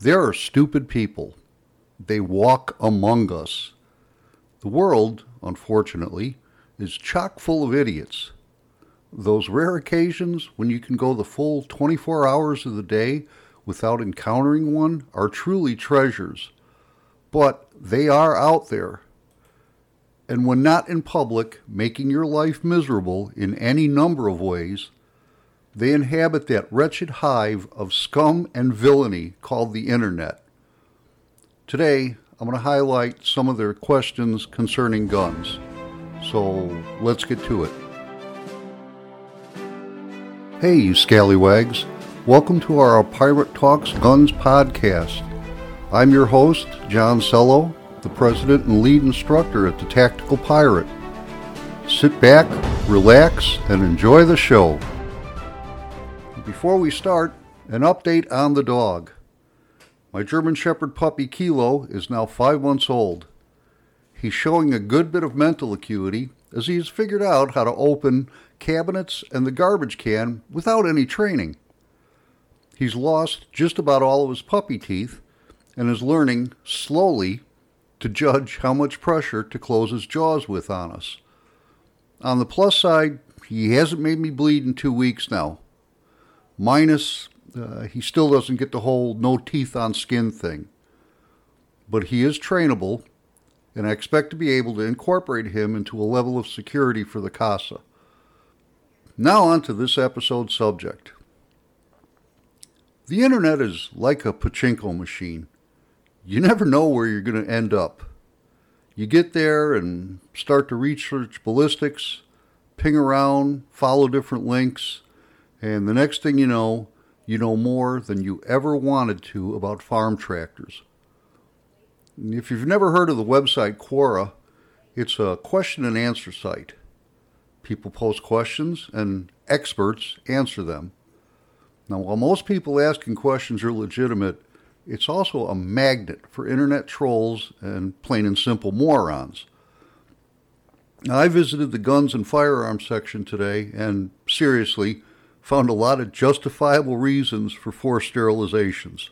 There are stupid people. They walk among us. The world, unfortunately, is chock full of idiots. Those rare occasions when you can go the full 24 hours of the day without encountering one are truly treasures. But they are out there. And when not in public, making your life miserable in any number of ways, they inhabit that wretched hive of scum and villainy called the Internet. Today, I'm going to highlight some of their questions concerning guns. So let's get to it. Hey, you scallywags. Welcome to our Pirate Talks Guns podcast. I'm your host, John Cello, the president and lead instructor at the Tactical Pirate. Sit back, relax, and enjoy the show. Before we start, an update on the dog. My German Shepherd puppy Kilo is now five months old. He's showing a good bit of mental acuity as he has figured out how to open cabinets and the garbage can without any training. He's lost just about all of his puppy teeth and is learning slowly to judge how much pressure to close his jaws with on us. On the plus side, he hasn't made me bleed in two weeks now. Minus, uh, he still doesn't get the whole no teeth on skin thing. But he is trainable, and I expect to be able to incorporate him into a level of security for the CASA. Now, on to this episode's subject. The internet is like a pachinko machine you never know where you're going to end up. You get there and start to research ballistics, ping around, follow different links, and the next thing you know, you know more than you ever wanted to about farm tractors. If you've never heard of the website Quora, it's a question and answer site. People post questions and experts answer them. Now, while most people asking questions are legitimate, it's also a magnet for internet trolls and plain and simple morons. Now, I visited the guns and firearms section today and seriously found a lot of justifiable reasons for forced sterilizations.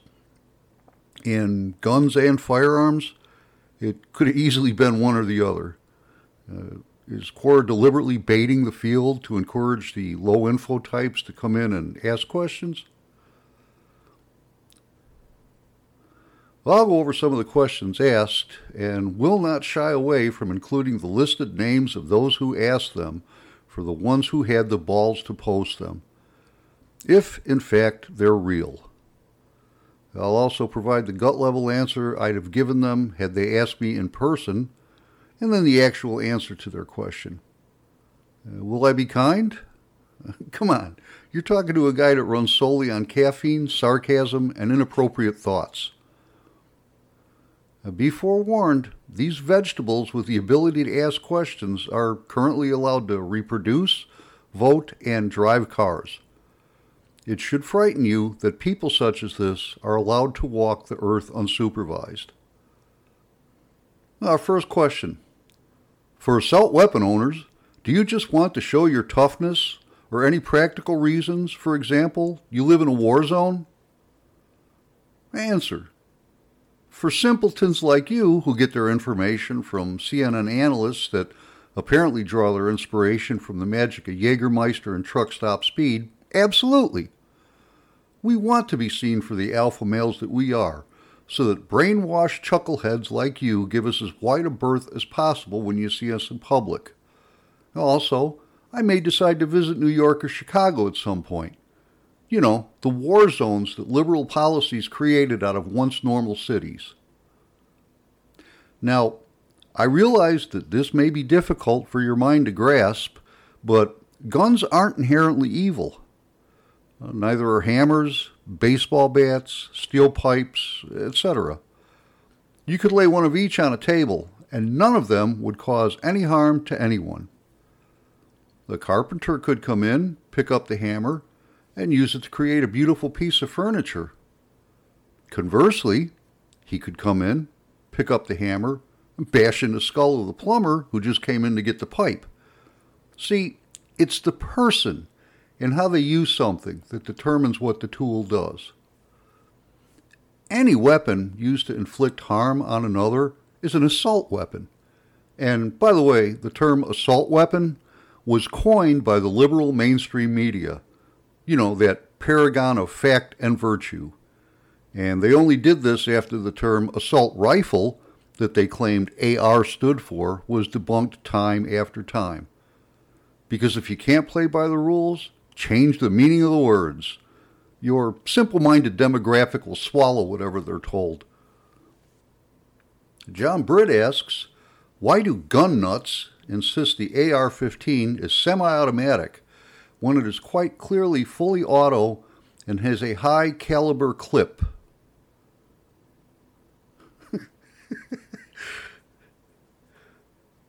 In guns and firearms, it could have easily been one or the other. Uh, is Quora deliberately baiting the field to encourage the low info types to come in and ask questions? I'll go over some of the questions asked and will not shy away from including the listed names of those who asked them for the ones who had the balls to post them, if in fact they're real. I'll also provide the gut level answer I'd have given them had they asked me in person, and then the actual answer to their question. Uh, will I be kind? Come on, you're talking to a guy that runs solely on caffeine, sarcasm, and inappropriate thoughts. Be forewarned, these vegetables with the ability to ask questions are currently allowed to reproduce, vote, and drive cars. It should frighten you that people such as this are allowed to walk the earth unsupervised. Our first question For assault weapon owners, do you just want to show your toughness or any practical reasons? For example, you live in a war zone? Answer for simpletons like you who get their information from CNN analysts that apparently draw their inspiration from the magic of Jägermeister and truck stop speed, absolutely. We want to be seen for the alpha males that we are, so that brainwashed chuckleheads like you give us as wide a berth as possible when you see us in public. Also, I may decide to visit New York or Chicago at some point you know, the war zones that liberal policies created out of once normal cities. Now, I realize that this may be difficult for your mind to grasp, but guns aren't inherently evil. Uh, neither are hammers, baseball bats, steel pipes, etc. You could lay one of each on a table, and none of them would cause any harm to anyone. The carpenter could come in, pick up the hammer, and use it to create a beautiful piece of furniture. Conversely, he could come in, pick up the hammer, and bash in the skull of the plumber who just came in to get the pipe. See, it's the person and how they use something that determines what the tool does. any weapon used to inflict harm on another is an assault weapon. And by the way, the term assault weapon was coined by the liberal mainstream media. You know, that paragon of fact and virtue. And they only did this after the term assault rifle, that they claimed AR stood for, was debunked time after time. Because if you can't play by the rules, change the meaning of the words. Your simple minded demographic will swallow whatever they're told. John Britt asks, why do gun nuts insist the AR 15 is semi automatic when it is quite clearly fully auto and has a high caliber clip?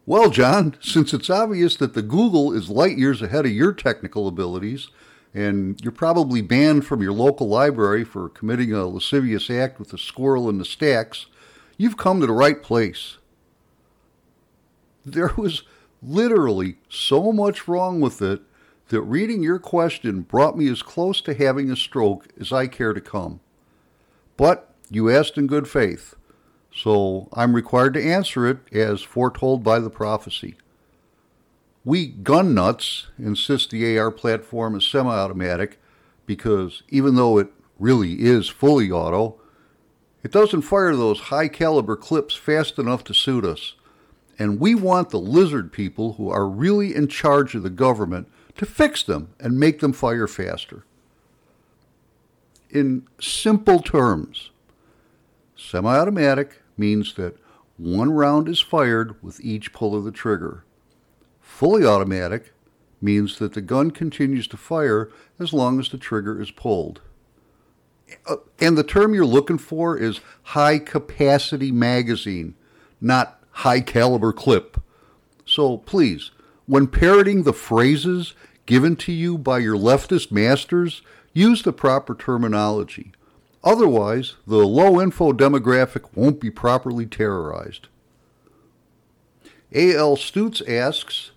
Well, John, since it's obvious that the Google is light years ahead of your technical abilities, and you're probably banned from your local library for committing a lascivious act with a squirrel in the stacks, you've come to the right place. There was literally so much wrong with it that reading your question brought me as close to having a stroke as I care to come. But you asked in good faith, so I'm required to answer it as foretold by the prophecy. We gun nuts insist the AR platform is semi automatic because even though it really is fully auto, it doesn't fire those high caliber clips fast enough to suit us. And we want the lizard people who are really in charge of the government to fix them and make them fire faster. In simple terms, semi automatic means that one round is fired with each pull of the trigger. Fully automatic means that the gun continues to fire as long as the trigger is pulled. Uh, and the term you're looking for is high capacity magazine, not high caliber clip. So please, when parroting the phrases given to you by your leftist masters, use the proper terminology. Otherwise, the low info demographic won't be properly terrorized. A.L. Stutz asks,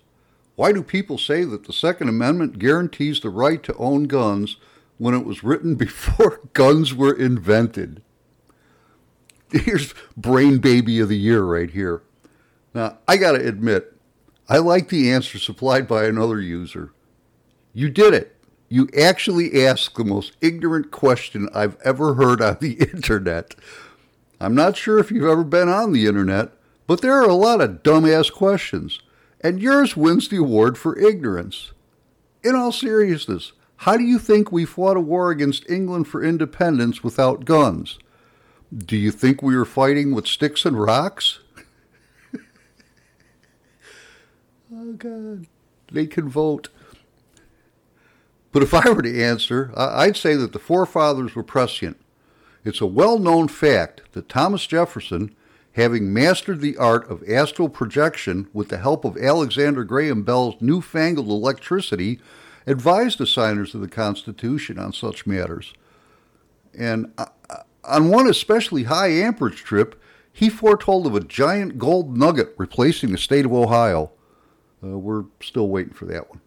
why do people say that the Second Amendment guarantees the right to own guns when it was written before guns were invented? Here's Brain Baby of the Year right here. Now, I got to admit, I like the answer supplied by another user. You did it. You actually asked the most ignorant question I've ever heard on the internet. I'm not sure if you've ever been on the internet, but there are a lot of dumbass questions and yours wins the award for ignorance. In all seriousness, how do you think we fought a war against England for independence without guns? Do you think we were fighting with sticks and rocks? oh, God. They can vote. But if I were to answer, I'd say that the forefathers were prescient. It's a well known fact that Thomas Jefferson having mastered the art of astral projection with the help of Alexander Graham Bell's newfangled electricity, advised the signers of the Constitution on such matters. And uh, on one especially high amperage trip, he foretold of a giant gold nugget replacing the state of Ohio. Uh, we're still waiting for that one.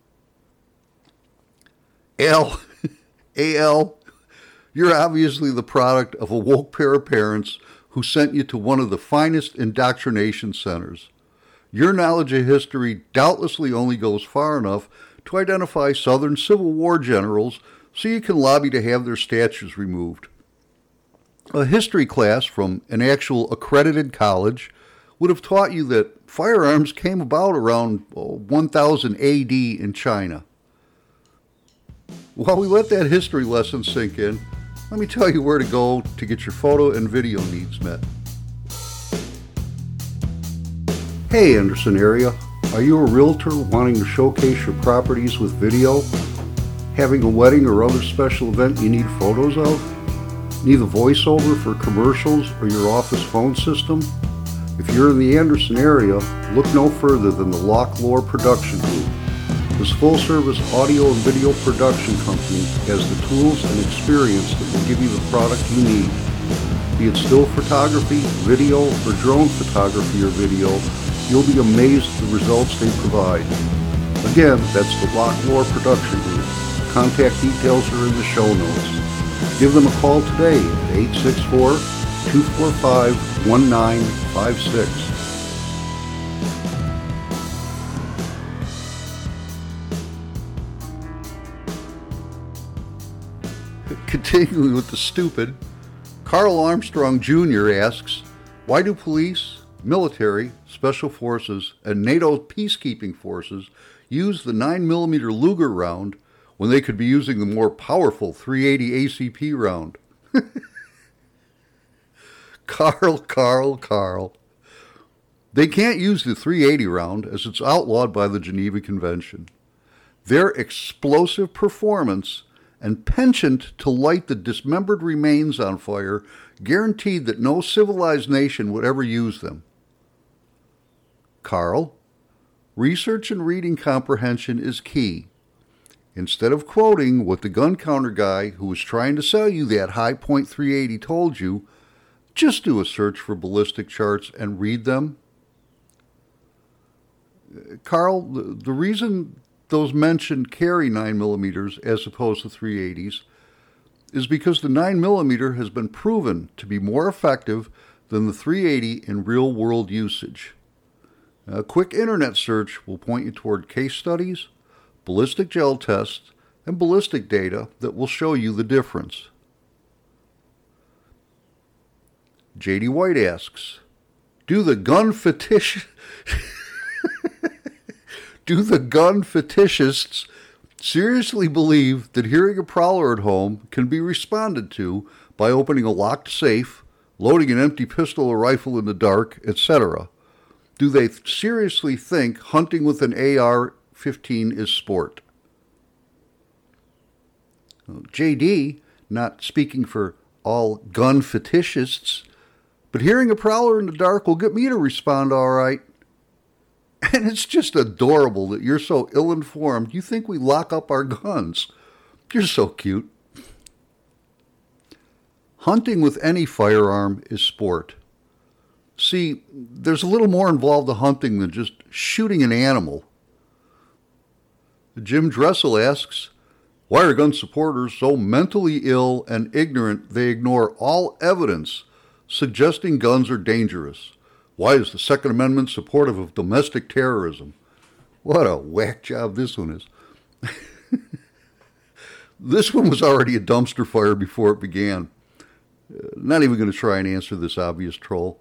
L, AL, you're obviously the product of a woke pair of parents who sent you to one of the finest indoctrination centers. Your knowledge of history doubtlessly only goes far enough to identify Southern Civil War generals so you can lobby to have their statues removed. A history class from an actual accredited college would have taught you that firearms came about around 1000 AD in China. While we let that history lesson sink in, let me tell you where to go to get your photo and video needs met. Hey Anderson area, are you a realtor wanting to showcase your properties with video? Having a wedding or other special event you need photos of? Need a voiceover for commercials or your office phone system? If you're in the Anderson area, look no further than the LochLaur Production Group. This full-service audio and video production company has the tools and experience that will give you the product you need. Be it still photography, video, or drone photography or video, you'll be amazed at the results they provide. Again, that's the Lore Production Group. Contact details are in the show notes. Give them a call today at 864 245 1956. Continuing with the stupid, Carl Armstrong Jr. asks, Why do police, military, special forces, and NATO peacekeeping forces use the 9mm Luger round when they could be using the more powerful 380 ACP round? Carl, Carl, Carl. They can't use the 380 round as it's outlawed by the Geneva Convention. Their explosive performance and penchant to light the dismembered remains on fire guaranteed that no civilized nation would ever use them. Carl, research and reading comprehension is key. Instead of quoting what the gun counter guy who was trying to sell you that Hi-Point 380 told you, just do a search for ballistic charts and read them. Uh, Carl, the, the reason those mentioned carry 9 millimeters as opposed to 380s is because the 9 millimeter has been proven to be more effective than the 380 in real world usage. A quick internet search will point you toward case studies, ballistic gel tests, and ballistic data that will show you the difference. J.D. White asks, do the gun fetish do the gun fetishists seriously believe that hearing a prowler at home can be responded to by opening a locked safe, loading an empty pistol or rifle in the dark, etc.? Do they seriously think hunting with an AR 15 is sport? JD, not speaking for all gun fetishists, but hearing a prowler in the dark will get me to respond all right. And it's just adorable that you're so ill informed. You think we lock up our guns. You're so cute. Hunting with any firearm is sport. See, there's a little more involved to hunting than just shooting an animal. Jim Dressel asks, Why are gun supporters so mentally ill and ignorant they ignore all evidence suggesting guns are dangerous? Why is the Second Amendment supportive of domestic terrorism? What a whack job this one is. this one was already a dumpster fire before it began. Uh, not even going to try and answer this obvious troll.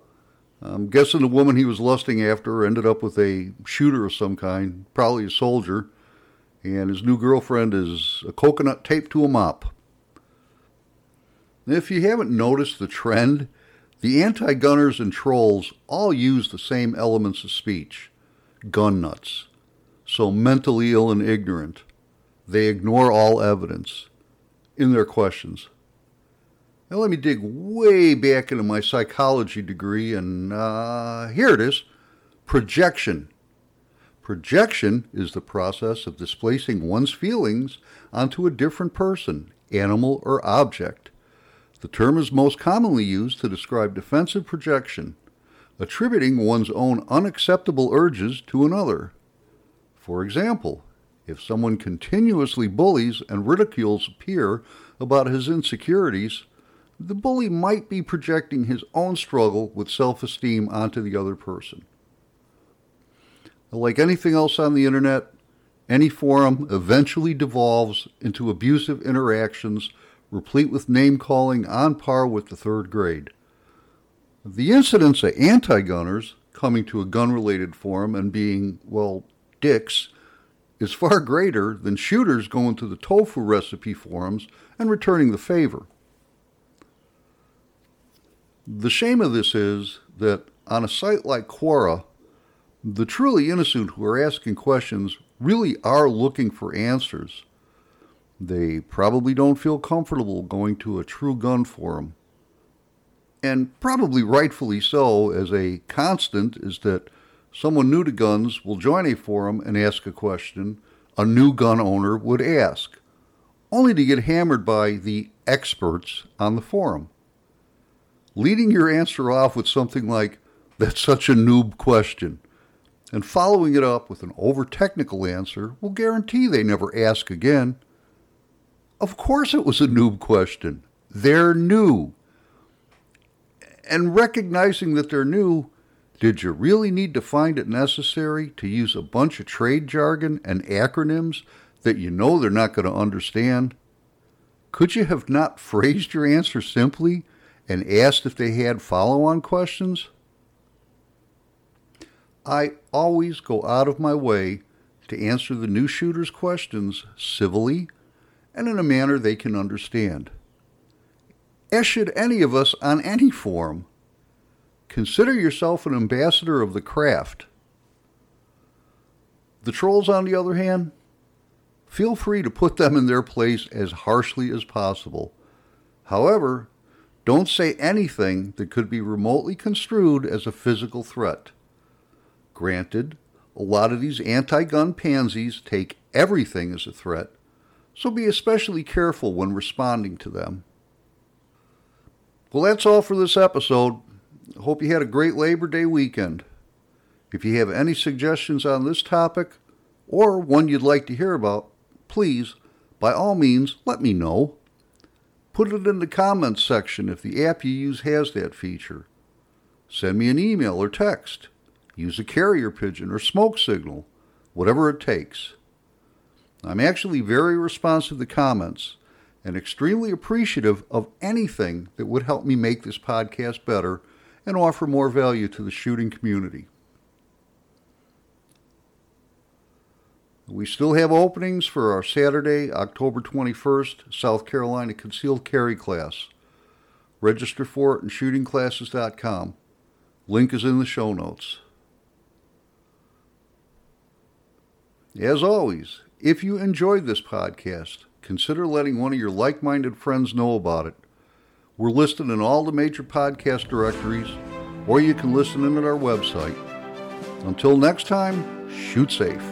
I'm guessing the woman he was lusting after ended up with a shooter of some kind, probably a soldier, and his new girlfriend is a coconut taped to a mop. If you haven't noticed the trend, the anti gunners and trolls all use the same elements of speech gun nuts. So mentally ill and ignorant. They ignore all evidence in their questions. Now, let me dig way back into my psychology degree, and uh, here it is projection. Projection is the process of displacing one's feelings onto a different person, animal, or object. The term is most commonly used to describe defensive projection, attributing one's own unacceptable urges to another. For example, if someone continuously bullies and ridicules a peer about his insecurities, the bully might be projecting his own struggle with self esteem onto the other person. Like anything else on the internet, any forum eventually devolves into abusive interactions replete with name calling on par with the third grade. The incidence of anti gunners coming to a gun related forum and being, well, dicks is far greater than shooters going to the tofu recipe forums and returning the favor. The shame of this is that on a site like Quora, the truly innocent who are asking questions really are looking for answers they probably don't feel comfortable going to a true gun forum. And probably rightfully so, as a constant is that someone new to guns will join a forum and ask a question a new gun owner would ask, only to get hammered by the experts on the forum. Leading your answer off with something like, That's such a noob question, and following it up with an over technical answer will guarantee they never ask again. Of course it was a noob question. They're new. And recognizing that they're new, did you really need to find it necessary to use a bunch of trade jargon and acronyms that you know they're not going to understand? Could you have not phrased your answer simply and asked if they had follow on questions? I always go out of my way to answer the new shooter's questions civilly and in a manner they can understand. As should any of us on any forum. Consider yourself an ambassador of the craft. The trolls, on the other hand, feel free to put them in their place as harshly as possible. However, don't say anything that could be remotely construed as a physical threat. Granted, a lot of these anti gun pansies take everything as a threat, so be especially careful when responding to them. Well, that's all for this episode. Hope you had a great Labor Day weekend. If you have any suggestions on this topic or one you'd like to hear about, please, by all means, let me know. Put it in the comments section if the app you use has that feature. Send me an email or text. Use a carrier pigeon or smoke signal, whatever it takes. I'm actually very responsive to comments and extremely appreciative of anything that would help me make this podcast better and offer more value to the shooting community. We still have openings for our Saturday, October 21st, South Carolina concealed carry class. Register for it at shootingclasses.com. Link is in the show notes. As always, if you enjoyed this podcast, consider letting one of your like minded friends know about it. We're listed in all the major podcast directories, or you can listen in at our website. Until next time, shoot safe.